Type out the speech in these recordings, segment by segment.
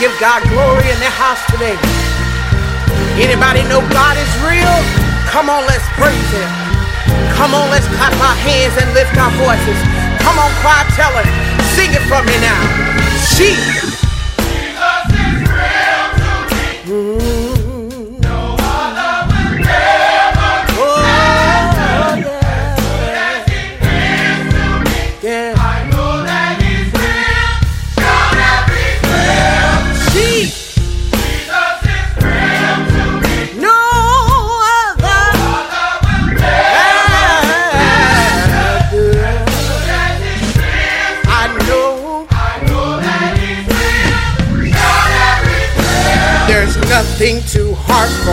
give God glory in the house today. Anybody know God is real? Come on, let's praise Him. Come on, let's clap our hands and lift our voices. Come on, choir, tell her. Sing it for me now. Jesus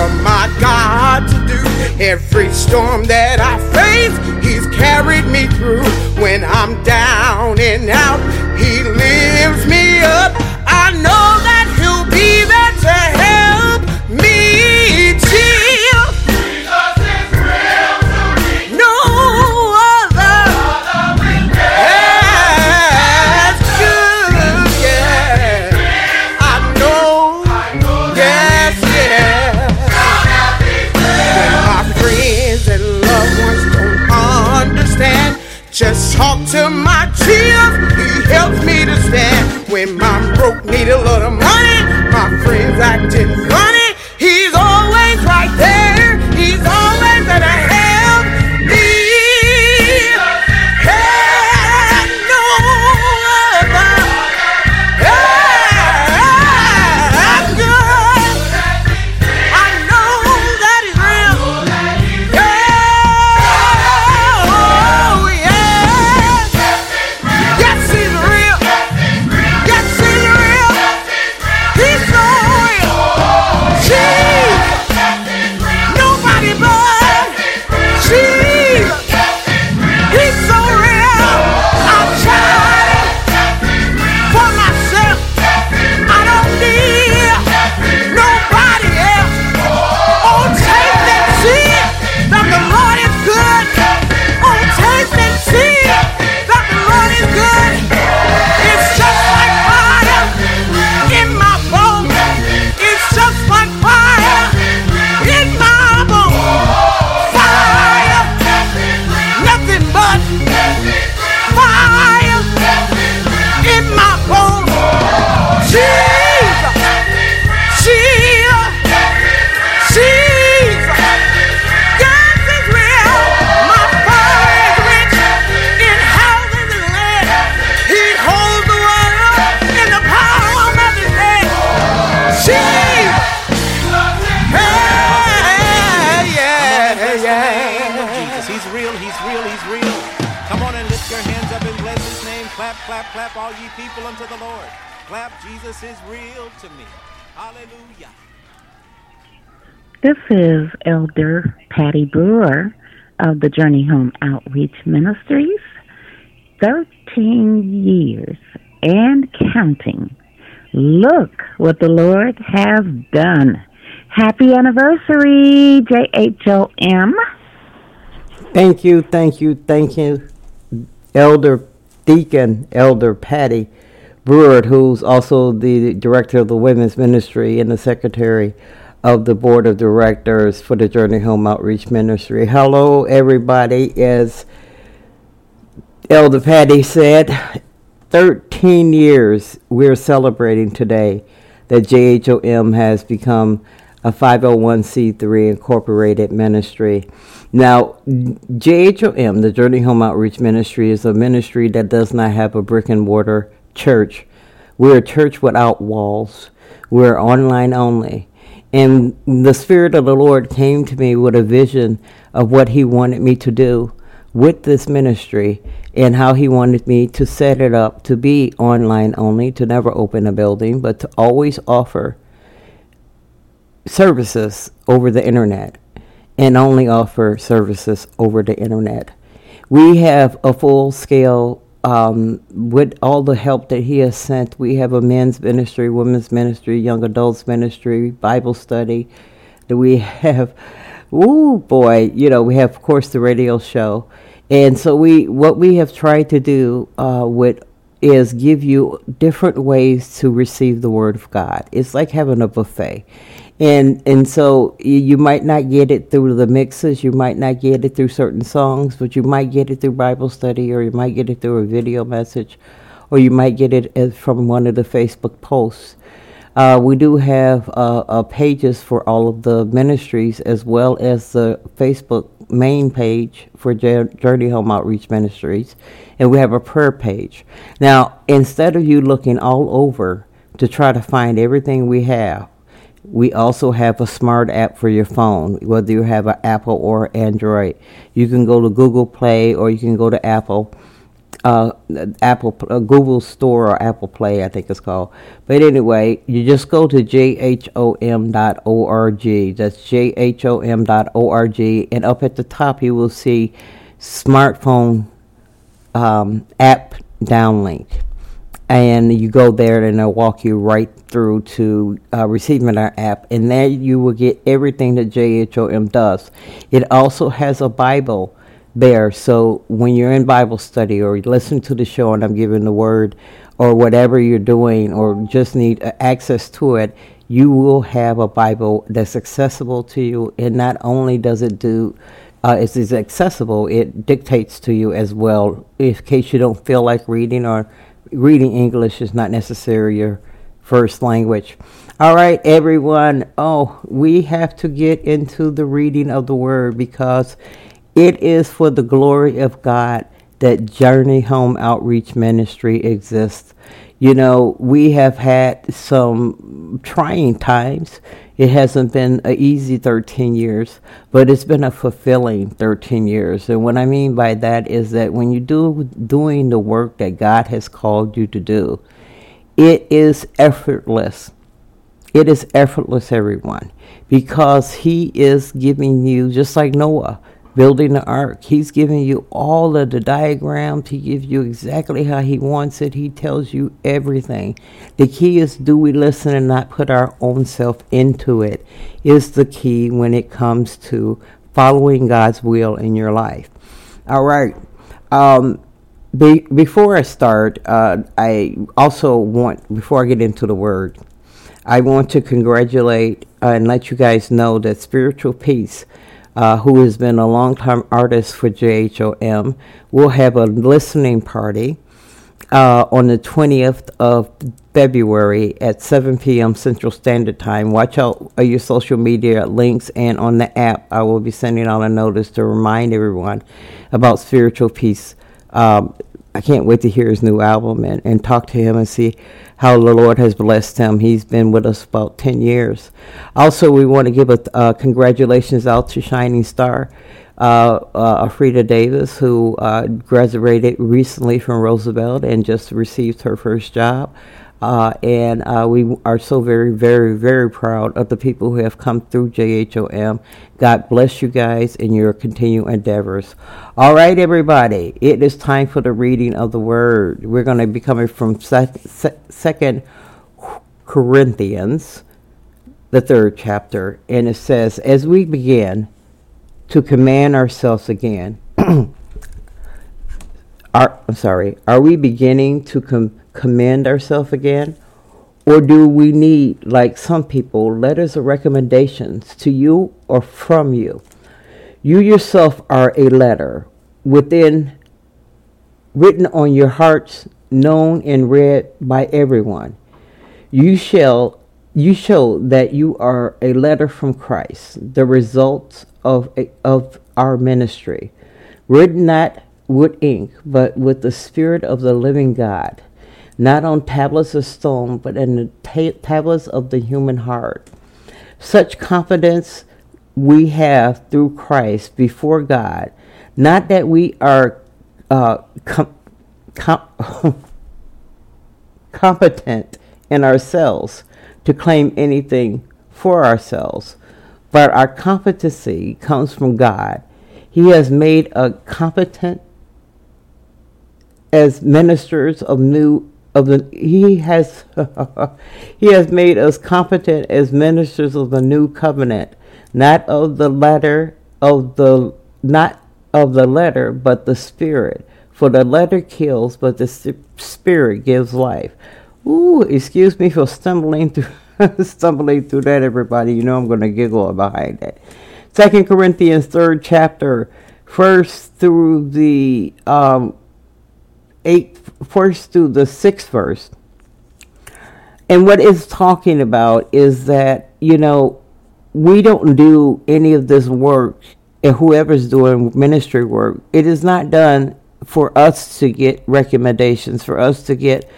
for my God to do. Every storm that I face, He's carried me through. When I'm down and out, He lifts me up. I know friends is Elder Patty Brewer of the Journey Home Outreach Ministries. 13 years and counting. Look what the Lord has done. Happy anniversary, JHOM. Thank you, thank you, thank you, Elder Deacon, Elder Patty Brewer, who's also the director of the women's ministry and the secretary of the board of directors for the Journey Home Outreach Ministry. Hello, everybody. As Elder Patty said, 13 years we're celebrating today that JHOM has become a 501c3 incorporated ministry. Now, JHOM, the Journey Home Outreach Ministry, is a ministry that does not have a brick and mortar church. We're a church without walls. We're online only. And the Spirit of the Lord came to me with a vision of what He wanted me to do with this ministry and how He wanted me to set it up to be online only, to never open a building, but to always offer services over the internet and only offer services over the internet. We have a full scale um, with all the help that he has sent, we have a men's ministry, women's ministry, young adults ministry, Bible study. That we have, oh boy, you know, we have of course the radio show, and so we what we have tried to do uh, with is give you different ways to receive the word of God. It's like having a buffet. And and so you might not get it through the mixes, you might not get it through certain songs, but you might get it through Bible study or you might get it through a video message or you might get it from one of the Facebook posts. Uh, we do have uh, uh, pages for all of the ministries as well as the Facebook main page for Journey Home Outreach Ministries, and we have a prayer page. Now, instead of you looking all over to try to find everything we have, we also have a smart app for your phone, whether you have an Apple or Android. You can go to Google Play or you can go to Apple uh, Apple, uh, Google Store or Apple Play, I think it's called. But anyway, you just go to jhom.org. That's jhom.org, and up at the top you will see smartphone um, app downlink. And you go there and they'll walk you right through to uh, receiving our app, and there you will get everything that JHOM does. It also has a Bible there. So when you're in Bible study or you listen to the show and I'm giving the word or whatever you're doing or just need access to it, you will have a Bible that's accessible to you. And not only does it do, uh, it is accessible, it dictates to you as well in case you don't feel like reading or reading English is not necessarily your first language. All right, everyone. Oh, we have to get into the reading of the word because it is for the glory of God that Journey Home Outreach Ministry exists. You know, we have had some trying times. It hasn't been an easy 13 years, but it's been a fulfilling 13 years. And what I mean by that is that when you do doing the work that God has called you to do, it is effortless. It is effortless, everyone, because He is giving you, just like Noah, building the ark. He's giving you all of the diagrams. He gives you exactly how he wants it. He tells you everything. The key is do we listen and not put our own self into it is the key when it comes to following God's will in your life. All right. Um, be, before I start, uh, I also want, before I get into the word, I want to congratulate uh, and let you guys know that spiritual peace uh, who has been a long-time artist for JHOM, will have a listening party uh, on the 20th of February at 7 p.m. Central Standard Time. Watch out uh, your social media links and on the app. I will be sending out a notice to remind everyone about Spiritual Peace. Um, I can't wait to hear his new album and, and talk to him and see how the Lord has blessed him. He's been with us about 10 years. Also, we want to give a uh, congratulations out to Shining Star, uh, uh, Afrida Davis, who uh, graduated recently from Roosevelt and just received her first job. Uh, and uh, we are so very, very, very proud of the people who have come through JHOM. God bless you guys in your continued endeavors. All right, everybody, it is time for the reading of the word. We're going to be coming from Second Corinthians, the third chapter, and it says, "As we begin to command ourselves again." are, I'm sorry, are we beginning to com- commend ourselves again? Or do we need, like some people, letters of recommendations to you or from you? You yourself are a letter within, written on your hearts, known and read by everyone. You shall you show that you are a letter from Christ, the results of, of our ministry, written not with ink, but with the Spirit of the living God not on tablets of stone, but in the ta- tablets of the human heart. Such confidence we have through Christ before God, not that we are uh, com- com- competent in ourselves to claim anything for ourselves, but our competency comes from God. He has made us competent as ministers of new of the he has he has made us competent as ministers of the new covenant not of the letter of the not of the letter but the spirit For the letter kills, but the spirit gives life. Ooh, excuse me for stumbling through stumbling through that, everybody. You know I'm going to giggle behind that. Second Corinthians, third chapter, first through the um, eighth, first through the sixth verse. And what it's talking about is that you know we don't do any of this work, and whoever's doing ministry work, it is not done for us to get recommendations, for us to get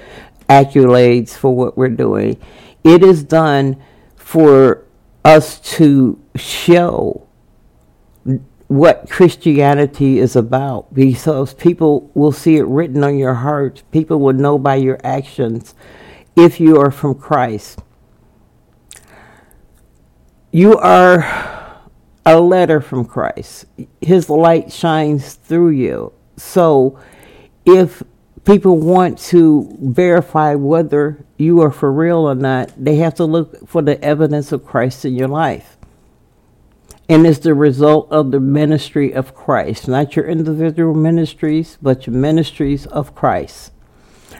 accolades for what we're doing. It is done for us to show what Christianity is about because people will see it written on your heart. People will know by your actions if you are from Christ. You are a letter from Christ. His light shines through you. So if people want to verify whether you are for real or not, they have to look for the evidence of Christ in your life. And it's the result of the ministry of Christ, not your individual ministries, but your ministries of Christ.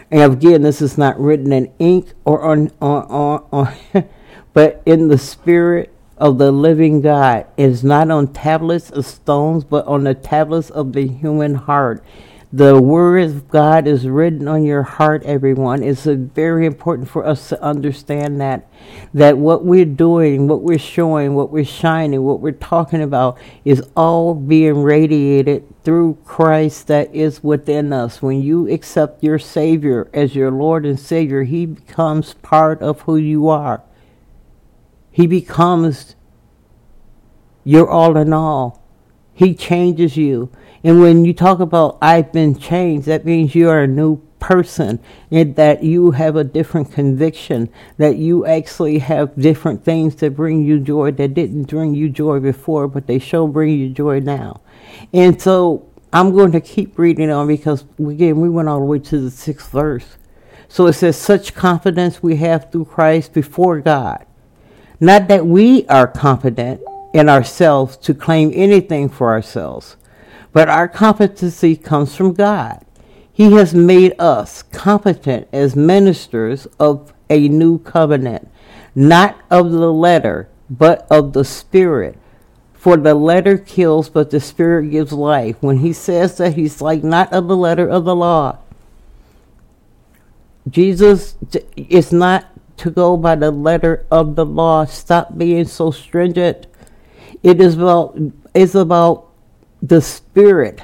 And again, this is not written in ink or on, on, on, on but in the spirit of the living God. It is not on tablets of stones, but on the tablets of the human heart. The word of God is written on your heart, everyone. It's very important for us to understand that that what we're doing, what we're showing, what we're shining, what we're talking about is all being radiated through Christ that is within us. When you accept your Savior as your Lord and Savior, He becomes part of who you are. He becomes your all in all. He changes you. And when you talk about I've been changed, that means you are a new person and that you have a different conviction, that you actually have different things that bring you joy that didn't bring you joy before, but they shall bring you joy now. And so I'm going to keep reading on because, again, we went all the way to the sixth verse. So it says, Such confidence we have through Christ before God. Not that we are confident in ourselves to claim anything for ourselves but our competency comes from God. He has made us competent as ministers of a new covenant, not of the letter, but of the Spirit. For the letter kills, but the Spirit gives life. When he says that, he's like, not of the letter of the law. Jesus is not to go by the letter of the law. Stop being so stringent. It is about, it's about the Spirit.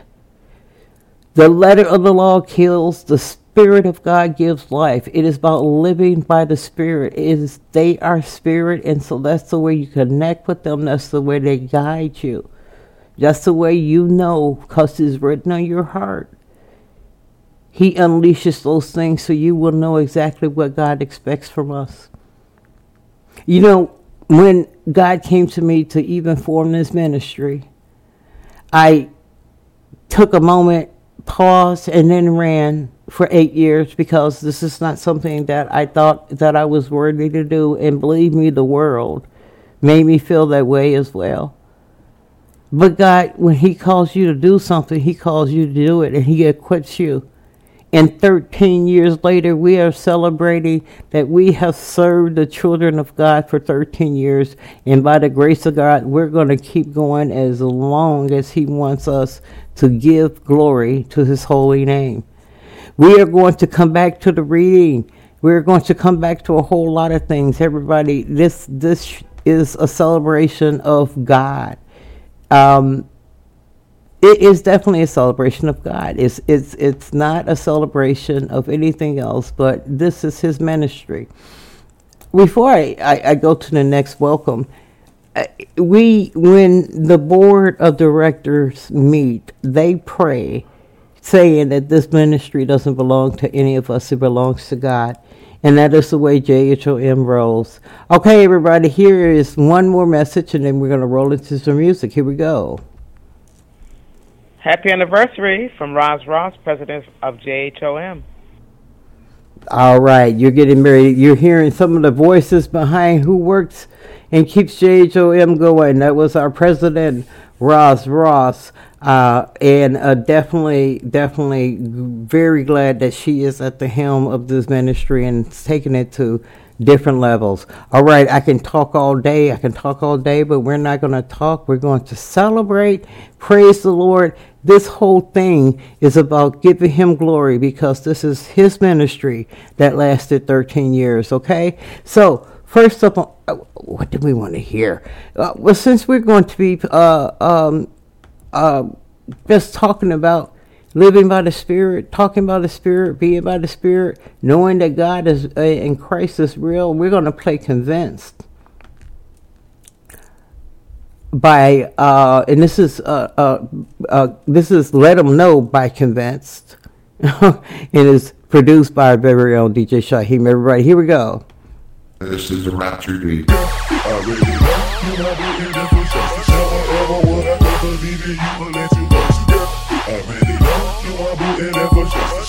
The letter of the law kills, the Spirit of God gives life. It is about living by the Spirit. It is they are spirit, and so that's the way you connect with them. That's the way they guide you. That's the way you know, because it's written on your heart. He unleashes those things so you will know exactly what God expects from us. You know, when God came to me to even form this ministry, I took a moment, paused, and then ran for eight years because this is not something that I thought that I was worthy to do. And believe me, the world made me feel that way as well. But God, when He calls you to do something, He calls you to do it and He equips you. And 13 years later, we are celebrating that we have served the children of God for 13 years. And by the grace of God, we're going to keep going as long as He wants us to give glory to His holy name. We are going to come back to the reading. We're going to come back to a whole lot of things. Everybody, this this is a celebration of God. Um, it is definitely a celebration of God. It's it's it's not a celebration of anything else, but this is His ministry. Before I, I, I go to the next welcome, we when the board of directors meet, they pray, saying that this ministry doesn't belong to any of us; it belongs to God. And that is the way JHOM rolls. Okay, everybody, here is one more message, and then we're going to roll into some music. Here we go. Happy anniversary from Roz Ross, president of JHOM. All right, you're getting married. You're hearing some of the voices behind who works and keeps JHOM going. That was our president, Roz Ross. Uh, and uh, definitely, definitely very glad that she is at the helm of this ministry and taking it to different levels. All right, I can talk all day, I can talk all day, but we're not going to talk. We're going to celebrate, praise the Lord. This whole thing is about giving Him glory because this is His ministry that lasted 13 years, okay? So, first up, uh, what do we want to hear? Uh, well, since we're going to be uh, um, uh, just talking about living by the Spirit, talking by the Spirit, being by the Spirit, knowing that God is uh, in Christ is real, we're going to play convinced by uh, and this is uh, uh, uh, this is let them know by convinced and is produced by our very own DJ Shyhiem. Everybody, here we go. This is the Rapture Beat. and never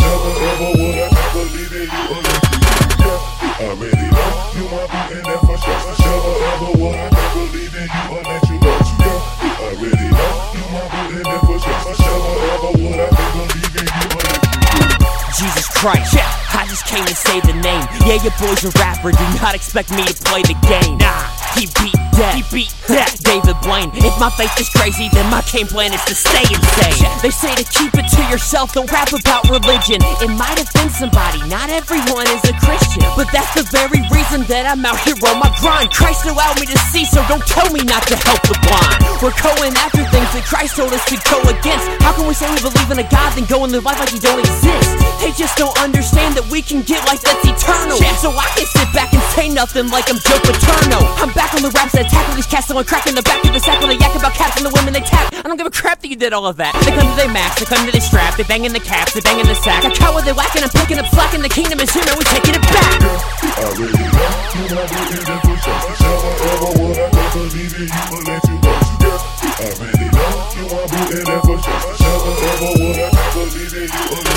Christ, yeah, just came to say the name. Yeah, your boy's a rapper, do not expect me to play the game. Nah. He beat death. He beat death. David Blaine. If my faith is crazy, then my game plan is to stay insane. They say to keep it to yourself, don't rap about religion. It might offend somebody, not everyone is a Christian. But that's the very reason that I'm out here on my grind. Christ allowed me to see, so don't tell me not to help the blind. We're going after things that Christ told us to go against. How can we say we believe in a God, then go and live life like he don't exist? They just don't understand that we can get life that's eternal. So I can sit back and say nothing like I'm Joe Paterno. I'm back on the raps that attack all these cats, crack in the back of the sack when they yak about cats and the women they tap. I don't give a crap that you did all of that. They come to their max, they come to their strap, they bang in the caps, they bang in the sack. I cow they whacking, I'm picking up slack, and the kingdom is here, and we taking it back. I really know you might be in the push Never ever would I ever in you or let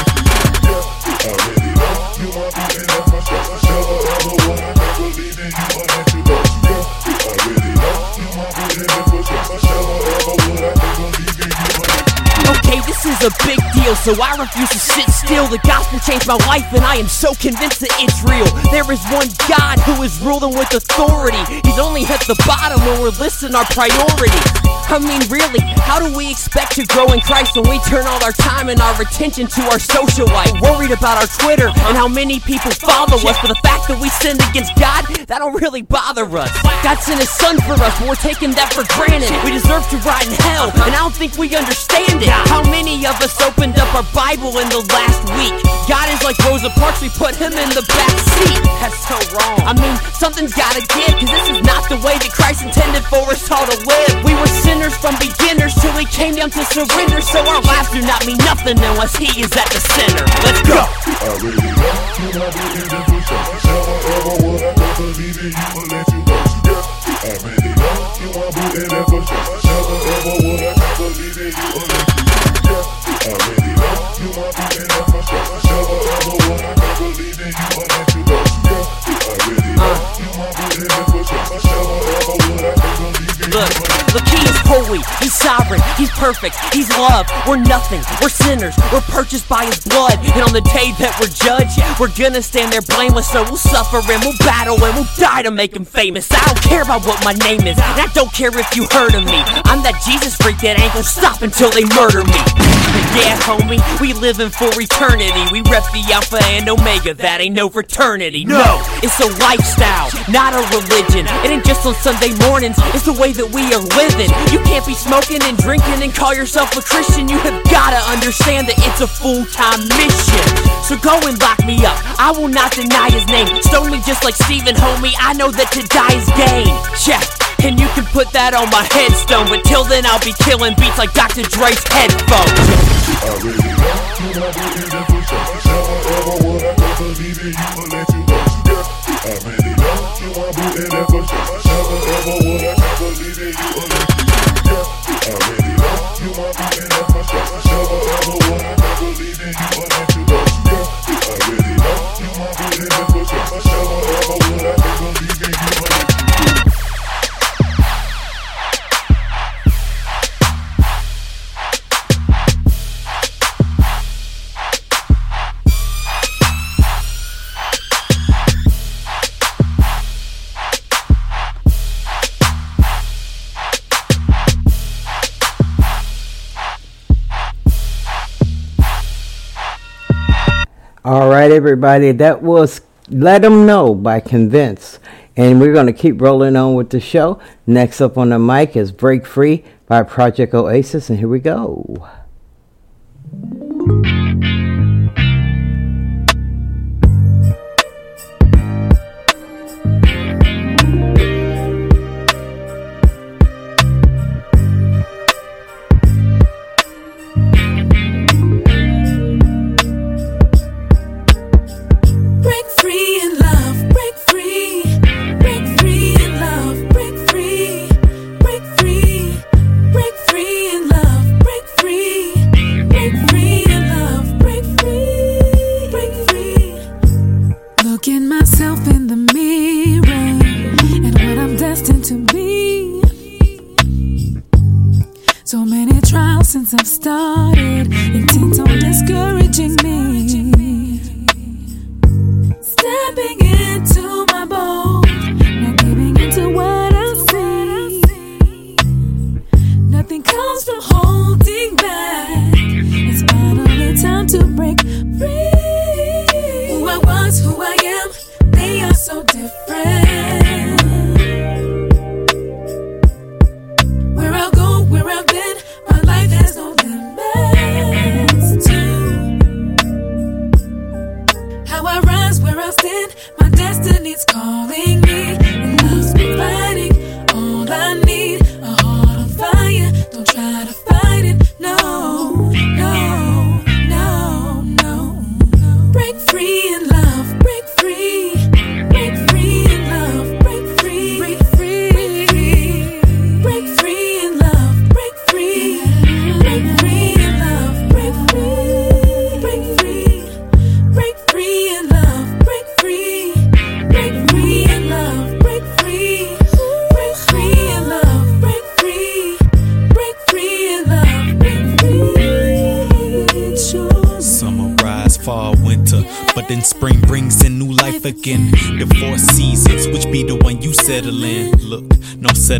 you I you believe in you let you. Yeah. I really know you want me in that I ever believe Okay, this is a big deal, so I refuse to sit still. The gospel changed my life, and I am so convinced that it's real. There is one God who is ruling with authority. He's only at the bottom when we're listing our priorities. I mean, really, how do we expect to grow in Christ when we turn all our time and our attention to our social life? Worried about our Twitter and how many people follow us, but the fact that we sinned against God, that don't really bother us. God sent His Son for us, but we're taking that for granted. We deserve to ride in hell, and I don't think we understand it. How many of us opened up our Bible in the last week? God is like Rosa Parks, we put him in the back seat. That's so wrong. I mean, something's gotta give, cause this is not the way that Christ intended for us all to live. We were sinners from beginners till he came down to surrender, so our lives do not mean nothing unless he is at the center. Let's go. I really you, Never ever would I ever believe in you or let you go. Yeah. I really you, want me in that push Never ever would I The key is holy, he's sovereign, he's perfect, he's love. We're nothing, we're sinners, we're purchased by his blood. And on the day that we're judged, we're gonna stand there blameless. So we'll suffer and we'll battle and we'll die to make him famous. I don't care about what my name is, and I don't care if you heard of me. I'm that Jesus freak that ain't gonna stop until they murder me. Yeah, homie, we living for eternity. We rep the Alpha and Omega, that ain't no fraternity. No, it's a lifestyle, not a religion. It ain't just on Sunday mornings, it's the way that we are living living. You can't be smoking and drinking and call yourself a Christian. You have gotta understand that it's a full time mission. So go and lock me up. I will not deny his name. Stone me just like Stephen, homie. I know that to die is gain. Check. And you can put that on my headstone, but till then I'll be killing beats like Dr. Dre's headphones. All right, everybody. That was Let Them Know by Convince. And we're going to keep rolling on with the show. Next up on the mic is Break Free by Project Oasis. And here we go.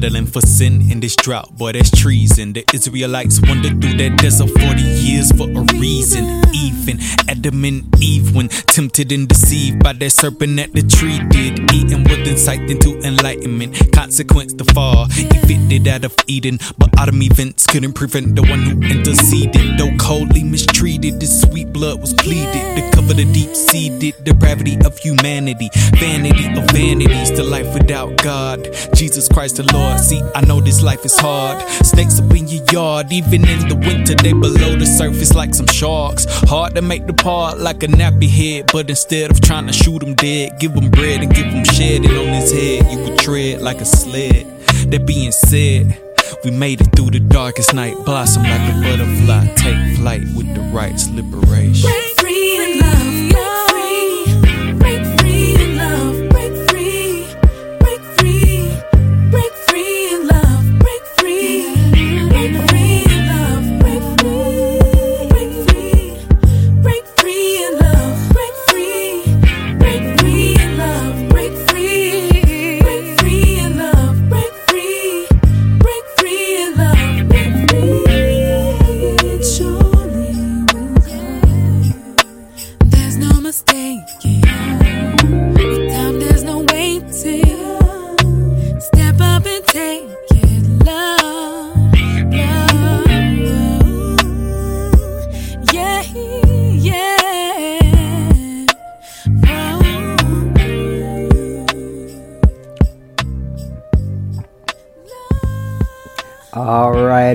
Settling for sin in this drought, boy, that's treason. The Israelites wandered through that desert 40 years for a reason. Even Adam and Eve, when tempted and deceived by that serpent at the tree, did eating with insight into enlightenment. Consequence the fall, evicted out of Eden, but autumn events couldn't prevent the one who interceded. Though coldly mistreated, his sweet blood was pleaded to cover the deep seated depravity of humanity. Vanity of vanities, the life without God. Jesus Christ the Lord. See, I know this life is hard. Snakes up in your yard, even in the winter, they below the surface like some sharks. Hard to make the part like a nappy head, but instead of trying to shoot him dead, give him bread and give him shedding on his head. You would tread like a sled. That being said, we made it through the darkest night, blossom like a butterfly, take flight with the rights liberation.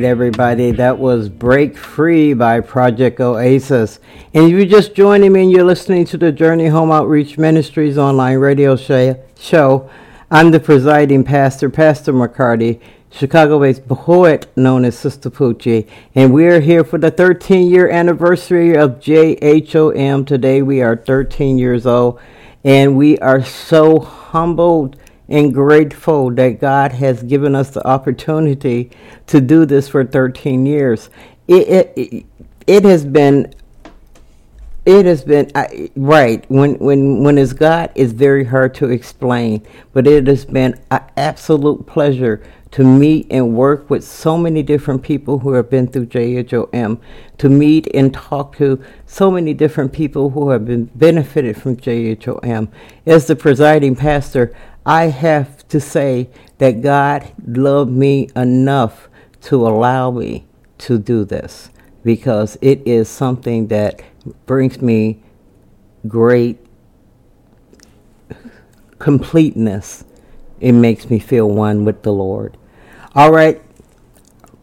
Everybody. That was Break Free by Project Oasis. And if you're just joining me and you're listening to the Journey Home Outreach Ministries online radio show, I'm the presiding pastor, Pastor McCarty, Chicago based poet known as Sister Poochie. And we're here for the 13 year anniversary of JHOM. Today we are 13 years old. And we are so humbled and grateful that God has given us the opportunity to do this for 13 years. It, it, it, has been It has been I, right when when when it's God, it's very hard to explain. But it has been an absolute pleasure to meet and work with so many different people who have been through JHOM, to meet and talk to so many different people who have been benefited from JHOM. As the presiding pastor, I have to say that God loved me enough to allow me to do this because it is something that brings me great completeness. It makes me feel one with the Lord. All right.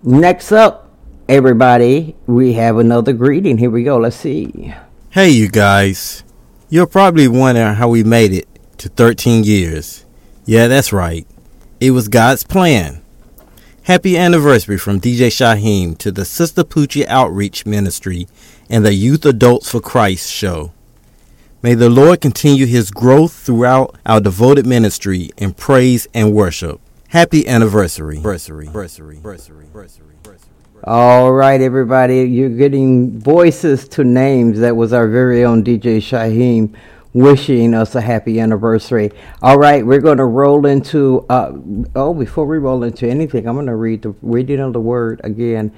Next up, everybody, we have another greeting. Here we go. Let's see. Hey, you guys. You're probably wondering how we made it to 13 years. Yeah, that's right. It was God's plan. Happy anniversary from DJ Shyhiem to the Sister Poochie Outreach Ministry and the Youth Adults for Christ show. May the Lord continue his growth throughout our devoted ministry in praise and worship. Happy anniversary. Anniversary. Anniversary. Anniversary. Anniversary. All right, everybody, you're getting voices to names. That was our very own DJ Shyhiem wishing us a happy anniversary. All right, we're going to roll into. Uh, oh, before we roll into anything, I'm going to read the reading of the word again.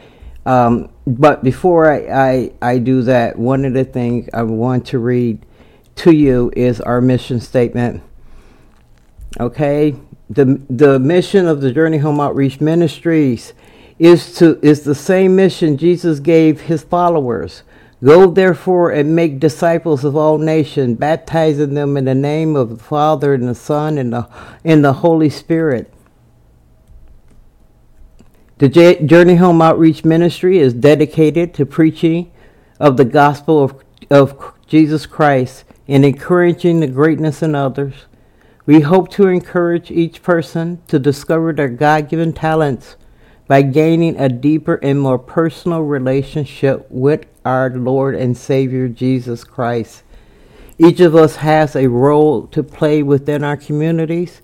Um, but before I, I I do that, one of the things I want to read to you is our mission statement. Okay, the the mission of the Journey Home Outreach Ministries is to is the same mission Jesus gave his followers Go therefore and make disciples of all nations, baptizing them in the name of the Father and the Son and the, and the Holy Spirit. The Journey Home Outreach Ministry is dedicated to preaching of the gospel of, of Jesus Christ and encouraging the greatness in others. We hope to encourage each person to discover their God given talents by gaining a deeper and more personal relationship with our Lord and Savior Jesus Christ. Each of us has a role to play within our communities.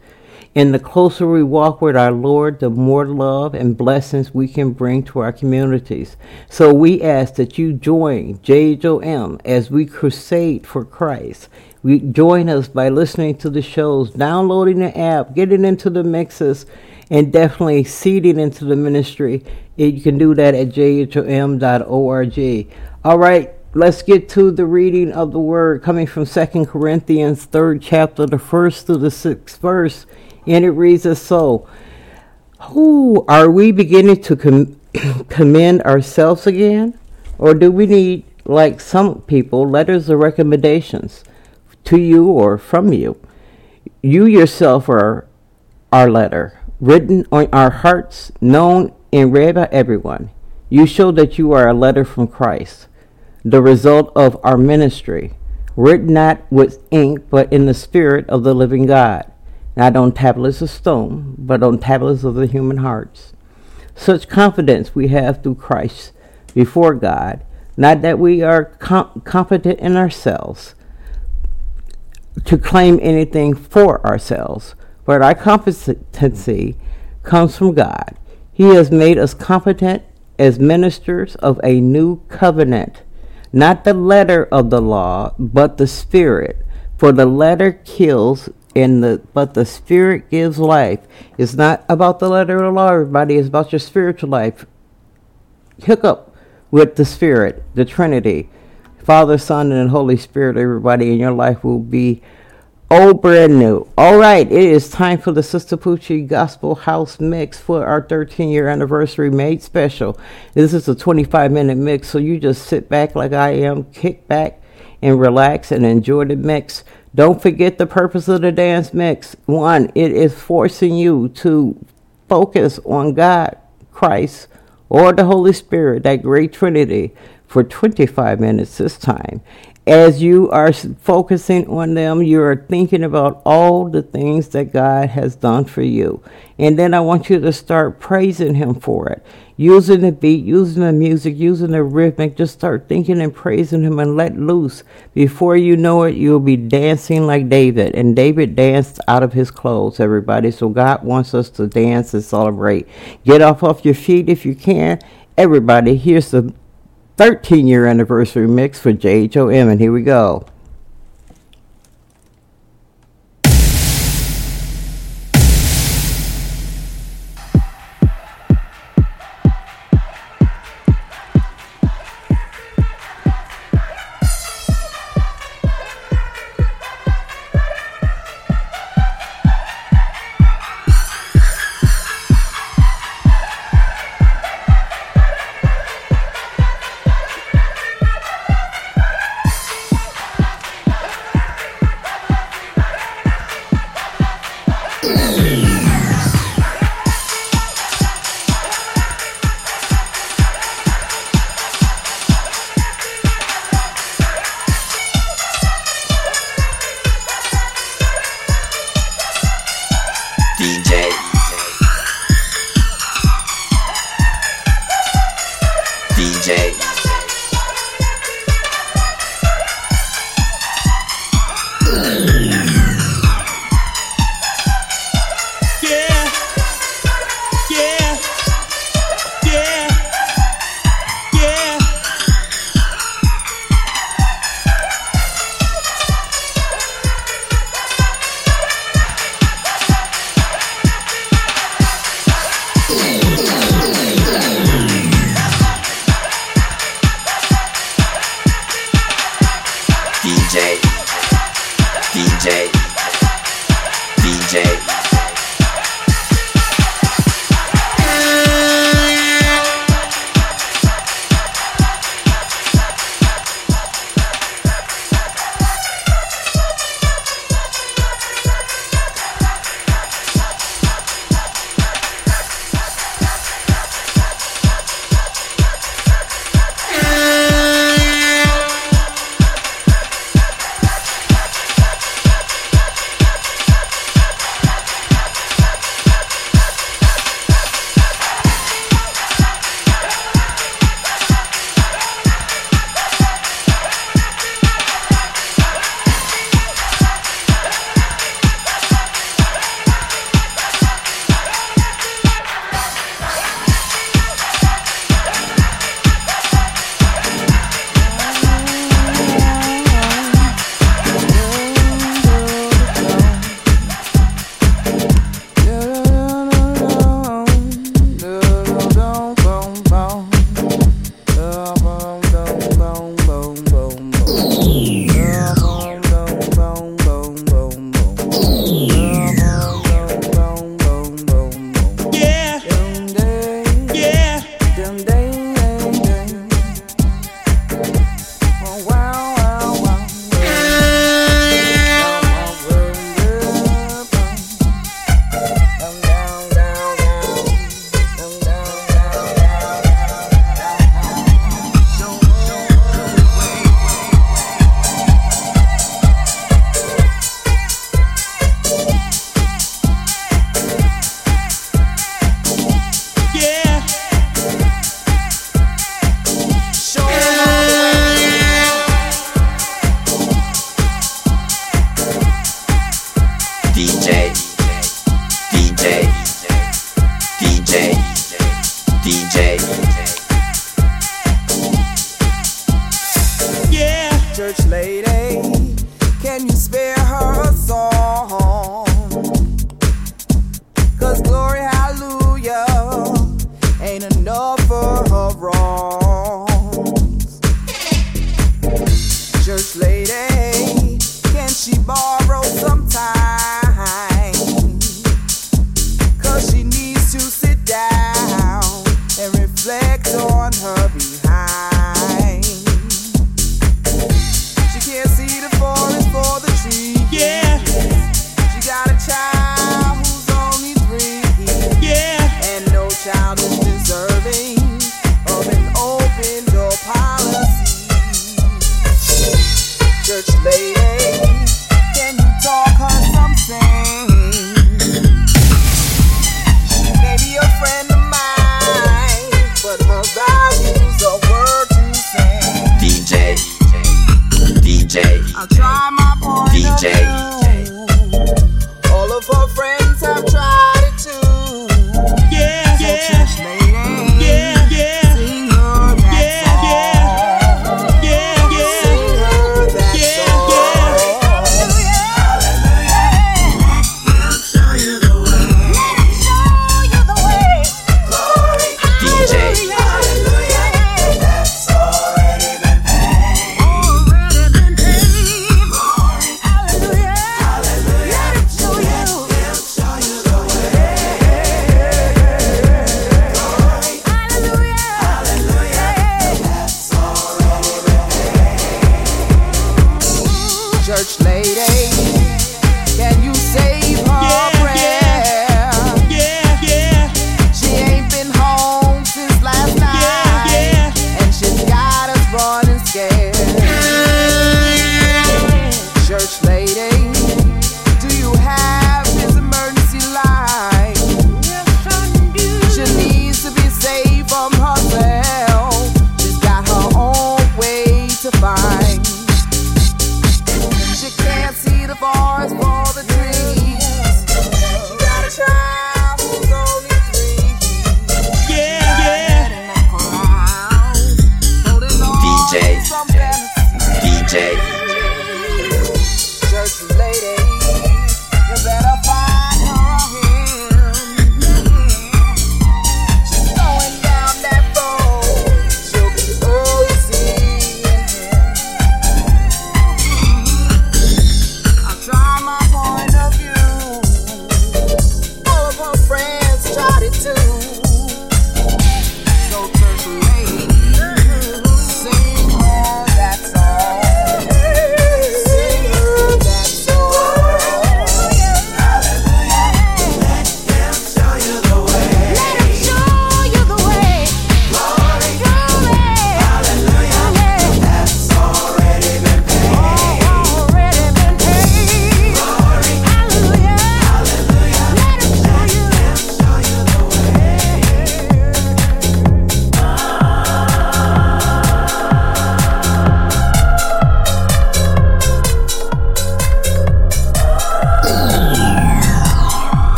And the closer we walk with our Lord, the more love and blessings we can bring to our communities. So we ask that you join JHOM as we crusade for Christ. We join us by listening to the shows, downloading the app, getting into the mixes, and definitely seeding into the ministry. You can do that at jhom.org. All right, let's get to the reading of the word coming from Second Corinthians, third chapter, the first to the sixth verse, and it reads as so. Who are we beginning to com- commend ourselves again? Or do we need, like some people, letters of recommendations to you or from you? You yourself are our letter, written on our hearts, known and read by everyone. You show that you are a letter from Christ the result of our ministry, written not with ink, but in the Spirit of the living God, not on tablets of stone, but on tablets of the human hearts. Such confidence we have through Christ before God, not that we are com- competent in ourselves to claim anything for ourselves, but our competency comes from God. He has made us competent as ministers of a new covenant not the letter of the law, but the spirit. For the letter kills and the but the spirit gives life. It's not about the letter of the law, everybody, it's about your spiritual life. Hook up with the spirit, the Trinity. Father, Son, and Holy Spirit, everybody in your life will be Oh, brand new. All right, it is time for the Sister Poochie Gospel House Mix for our 13 year anniversary made special. This is a 25 minute mix, so you just sit back like I am, kick back and relax and enjoy the mix. Don't forget the purpose of the dance mix. One, it is forcing you to focus on God, Christ, or the Holy Spirit, that great Trinity, for 25 minutes this time as you are focusing on them, you are thinking about all the things that God has done for you. And then I want you to start praising Him for it. Using the beat, using the music, using the rhythmic, just start thinking and praising Him and let loose. Before you know it, you'll be dancing like David. And David danced out of his clothes, everybody. So God wants us to dance and celebrate. Get off off your feet if you can. Everybody, here's the 13 year anniversary mix for JHOM, and here we go.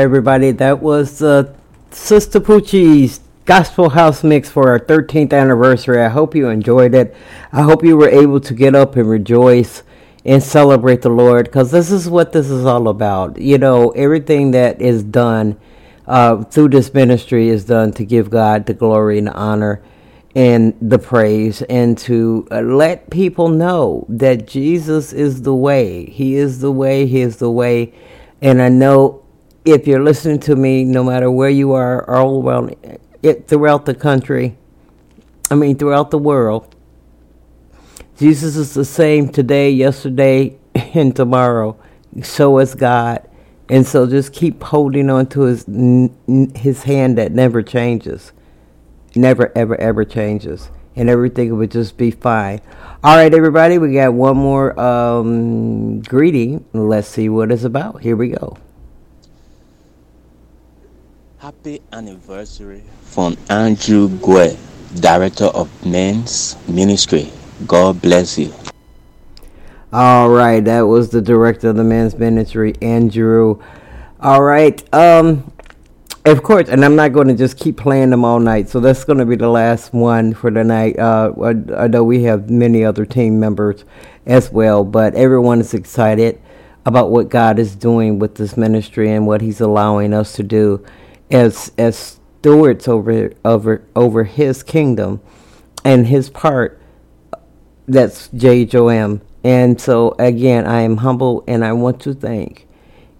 Everybody. That was uh, Sistapoochie's Gospel House Mix for our 13th anniversary. I hope you enjoyed it. I hope you were able to get up and rejoice and celebrate the Lord because this is what this is all about. You know, everything that is done uh, through this ministry is done to give God the glory and the honor and the praise and to uh, let people know that Jesus is the way. He is the way. He is the way. And I know if you're listening to me, no matter where you are, all around it throughout the country, I mean throughout the world, Jesus is the same today, yesterday, and tomorrow. So is God. And so just keep holding on to his his hand that never changes. Never ever ever changes. And everything would just be fine. All right, everybody, we got one more um, greeting. Let's see what it's about. Here we go. Happy anniversary from Andrew Gue, Director of Men's Ministry. God bless you. All right, that was the director of the men's ministry, Andrew. All right, um, of course, and I'm not going to just keep playing them all night, so that's going to be the last one for the night. Uh, although we have many other team members as well, but everyone is excited about what God is doing with this ministry and what He's allowing us to do as as stewards over over over His kingdom and His part that's JHOM. And so, again, I am humble and I want to thank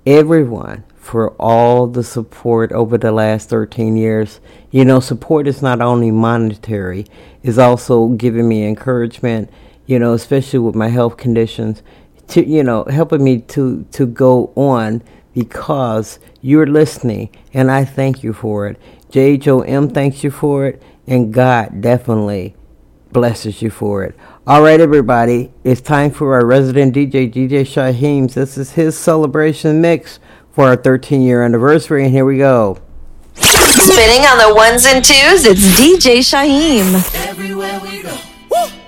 everyone for all the support over the last 13 years. You know, support is not only monetary, it's also giving me encouragement, you know, especially with my health conditions, to, you know, helping me to, to go on because you're listening and I thank you for it. JHOM thanks you for it and God definitely blesses you for it. All right, everybody, it's time for our resident DJ, DJ Shyhiem's. This is his celebration mix for our 13 year anniversary, and here we go. Spinning on the ones and twos, it's DJ Shaheem. Everywhere we go,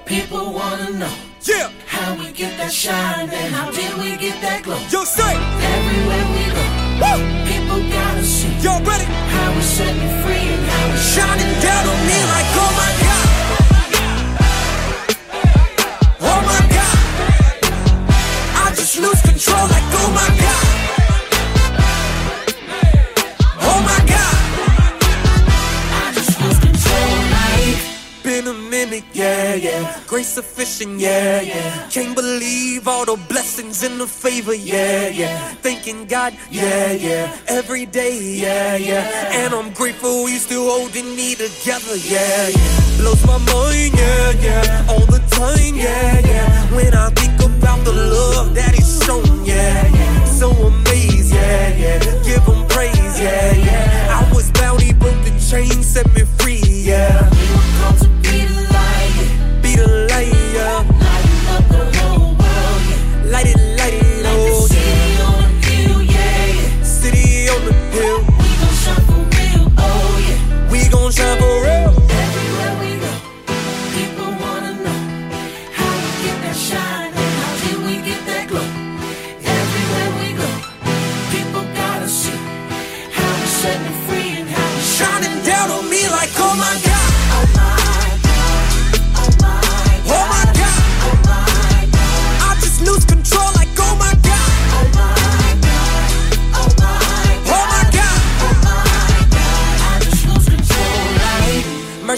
people wanna know. Yeah. How we get that shine and how did we get that glow? Yo, say. Everywhere we go, people gotta see. Yo, ready? How we set me free and how we shining down on me like, oh my God. Oh my God. I just lose control like, oh my God. Been yeah, yeah. Grace sufficient, yeah, yeah. Can't believe all the blessings and the favor, yeah, yeah. Thanking God, yeah, yeah. Every day, yeah, yeah. And I'm grateful you still holding me together, yeah, yeah. Blows my mind, yeah, yeah. All the time, yeah, yeah. When I think about the love that He's shown, yeah, yeah. So amazed, yeah, yeah. Give Him praise, yeah, yeah. I was bound, He broke the chain, set me free, yeah. Light it,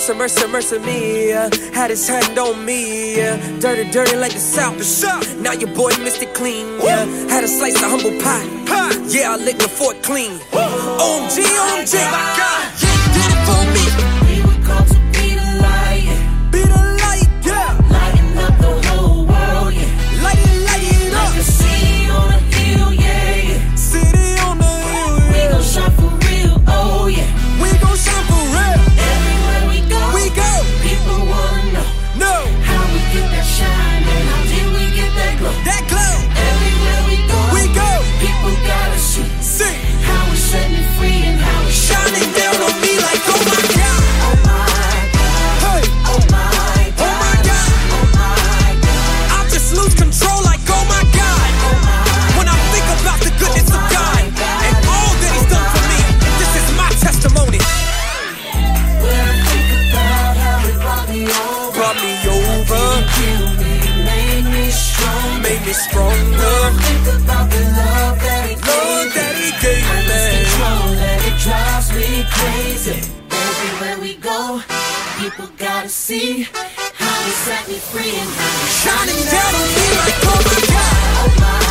Mercy, mercy, mercy me. Uh, had his hand on me. Uh, dirty, dirty like the South. Now your boy missed it clean. Yeah. Had a slice of humble pie. Yeah, I licked the fork clean. OMG, OMG. My God. Yeah, did it for me. We were called stronger. Think about the love that he Love gave that me. he gave I lose me. control and it drives me crazy. Everywhere we go, people gotta see how he set me free and how he Shining down on me like, oh my God. Oh my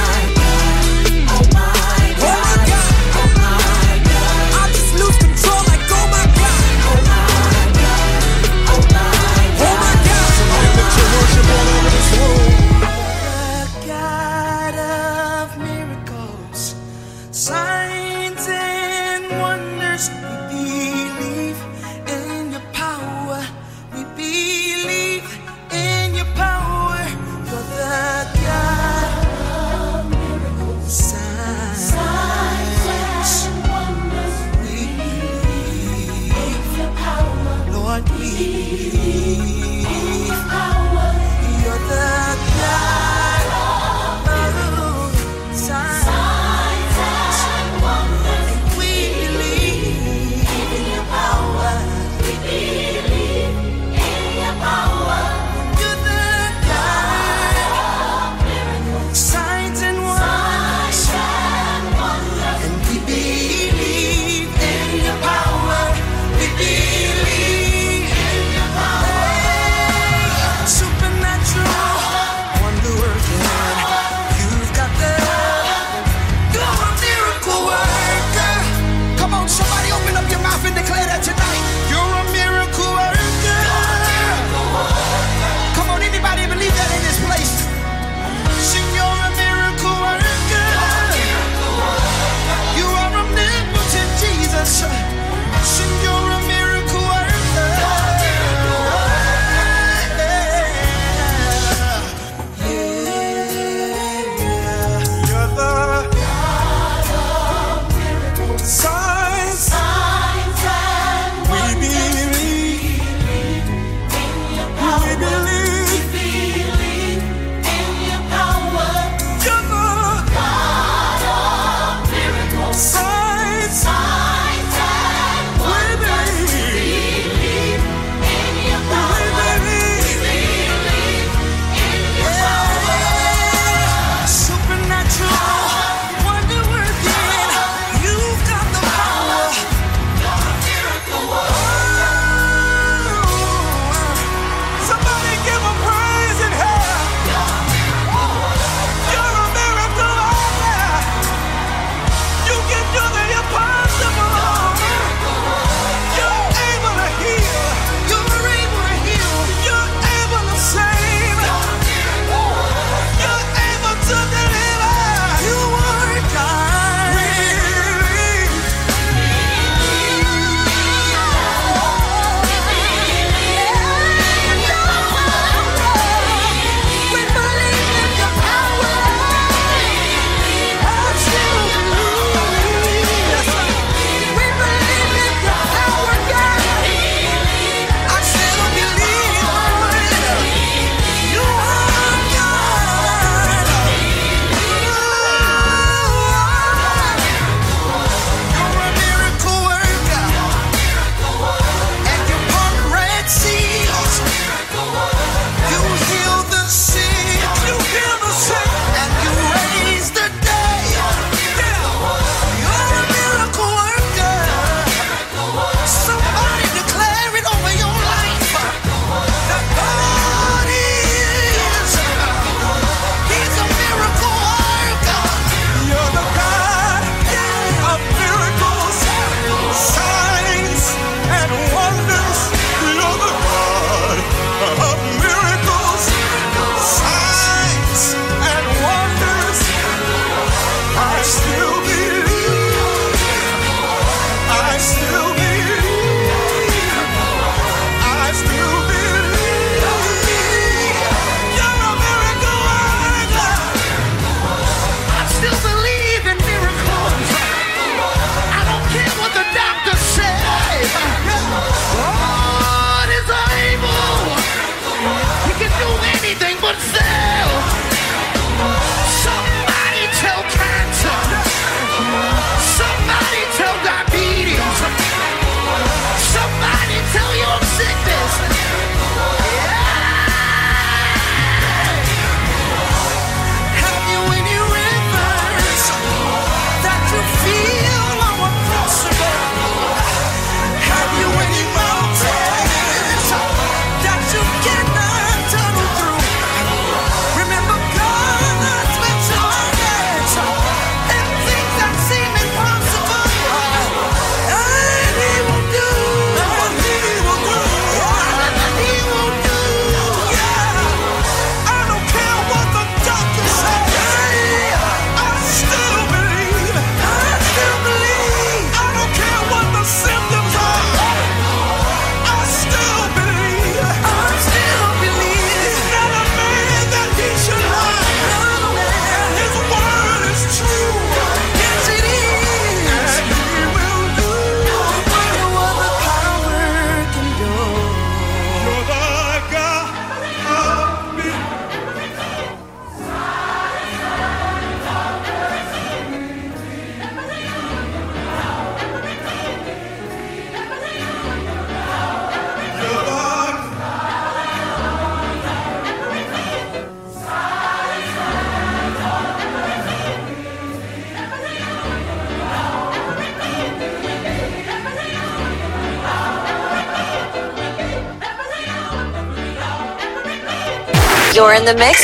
You're in the mix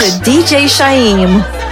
with DJ Shyhiem.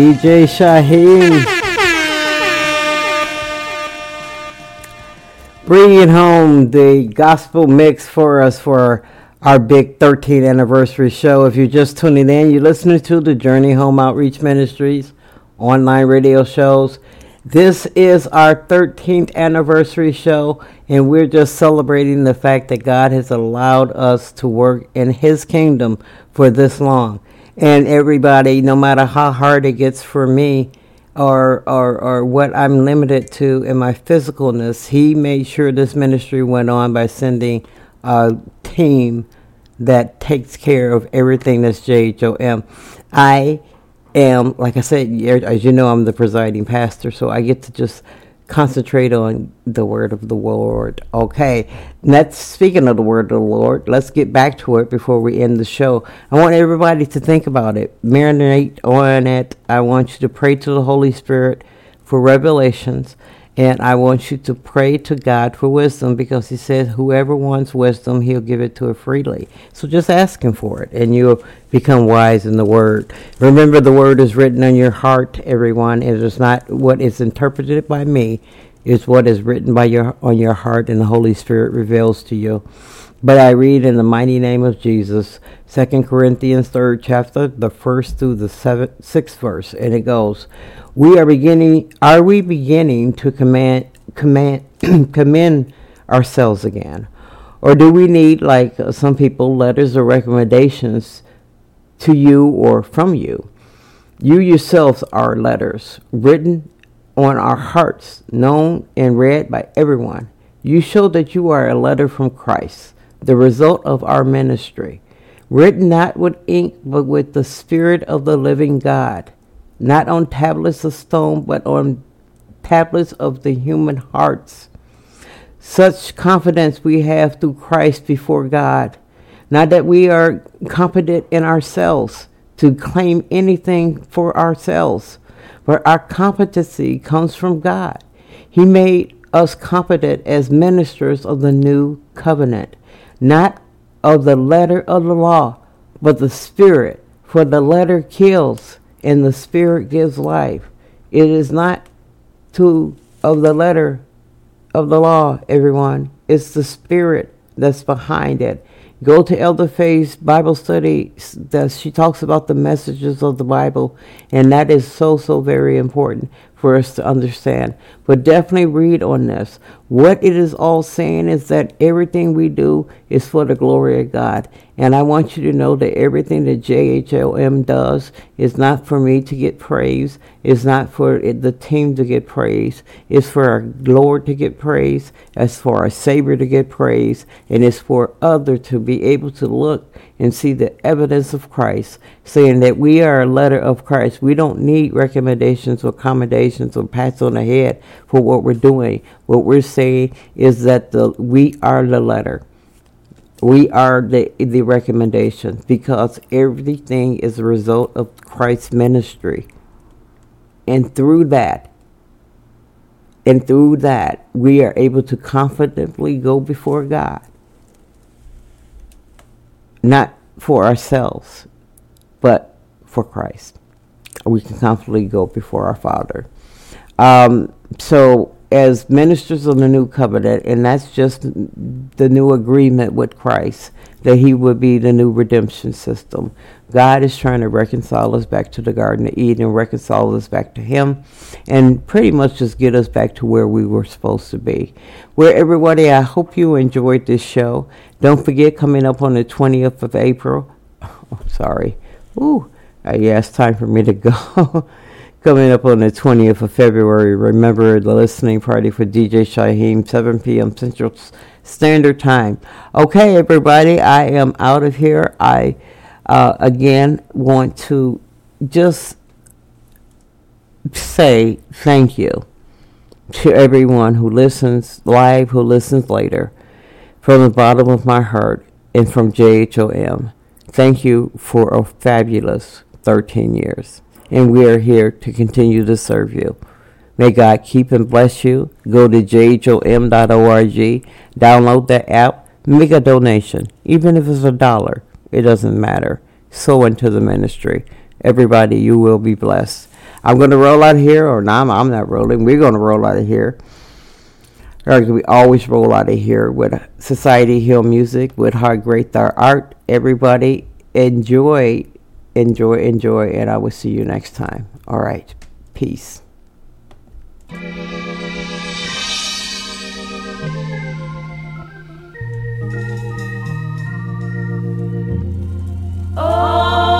DJ Shyhiem. Bringing home the gospel mix for us for our big 13th anniversary show. If you're just tuning in, you're listening to the Journey Home Outreach Ministries online radio shows. This is our 13th anniversary show, and we're just celebrating the fact that God has allowed us to work in His kingdom for this long. And everybody, no matter how hard it gets for me, or, or, or what I'm limited to in my physicalness, he made sure this ministry went on by sending a team that takes care of everything that's JHOM. I am, like I said, as you know, I'm the presiding pastor, so I get to just concentrate on the word of the Lord. Okay, let's speaking of the word of the Lord, let's get back to it before we end the show. I want everybody to think about it, marinate on it. I want you to pray to the Holy Spirit for revelations. And I want you to pray to God for wisdom because He says, whoever wants wisdom, He'll give it to her freely. So just ask Him for it, and you'll become wise in the Word. Remember, the Word is written on your heart, everyone. It is not what is interpreted by me, it's what is written by your on your heart, and the Holy Spirit reveals to you. But I read in the mighty name of Jesus, Second Corinthians third chapter, the first through the seventh, sixth verse, and it goes, "We are beginning. Are we beginning to command, command, commend ourselves again, or do we need, like uh, some people, letters or recommendations to you or from you? You yourselves are letters written on our hearts, known and read by everyone. You show that you are a letter from Christ." the result of our ministry, written not with ink, but with the Spirit of the living God, not on tablets of stone, but on tablets of the human hearts. Such confidence we have through Christ before God. Not that we are competent in ourselves to claim anything for ourselves, but our competency comes from God. He made us competent as ministers of the new covenant not of the letter of the law, but the Spirit. For the letter kills, and the Spirit gives life. It is not to of the letter of the law, everyone. It's the Spirit that's behind it. Go to Elder Faye's Bible study. That she talks about the messages of the Bible, and that is so so very important for us to understand. But definitely read on this. What it is all saying is that everything we do is for the glory of God. And I want you to know that everything that JHOM does is not for me to get praise. It's not for the team to get praise. It's for our Lord to get praise. It's for our Savior to get praise. And it's for others to be able to look and see the evidence of Christ, saying that we are a letter of Christ. We don't need recommendations or commendations or pats on the head for what we're doing. What we're saying is that the we are the letter. We are the the recommendation because everything is a result of Christ's ministry. And through that, and through that, we are able to confidently go before God not for ourselves, but for Christ. We can confidently go before our Father. Um, so, as ministers of the new covenant, and that's just the new agreement with Christ, that He would be the new redemption system. God is trying to reconcile us back to the Garden of Eden, reconcile us back to Him, and pretty much just get us back to where we were supposed to be. Well, everybody, I hope you enjoyed this show. Don't forget, coming up on the 20th of April, oh, sorry, ooh, uh, yeah, it's time for me to go. coming up on the 20th of February, remember the listening party for DJ Shyhiem, 7 p.m. Central Standard Time. Okay, everybody, I am out of here. I uh, again want to just say thank you to everyone who listens live, who listens later, from the bottom of my heart and from JHOM. Thank you for a fabulous 13 years. And we are here to continue to serve you. May God keep and bless you. Go to jhom.org, download the app, make a donation, even if it's a dollar. It doesn't matter. Sow into the ministry. Everybody, you will be blessed. I'm going to roll out of here, or no, I'm, I'm not rolling. We're going to roll out of here. Or we always roll out of here with Society Hill Music, with How Great Thou Art. Everybody, enjoy, enjoy, enjoy, and I will see you next time. All right. Peace. When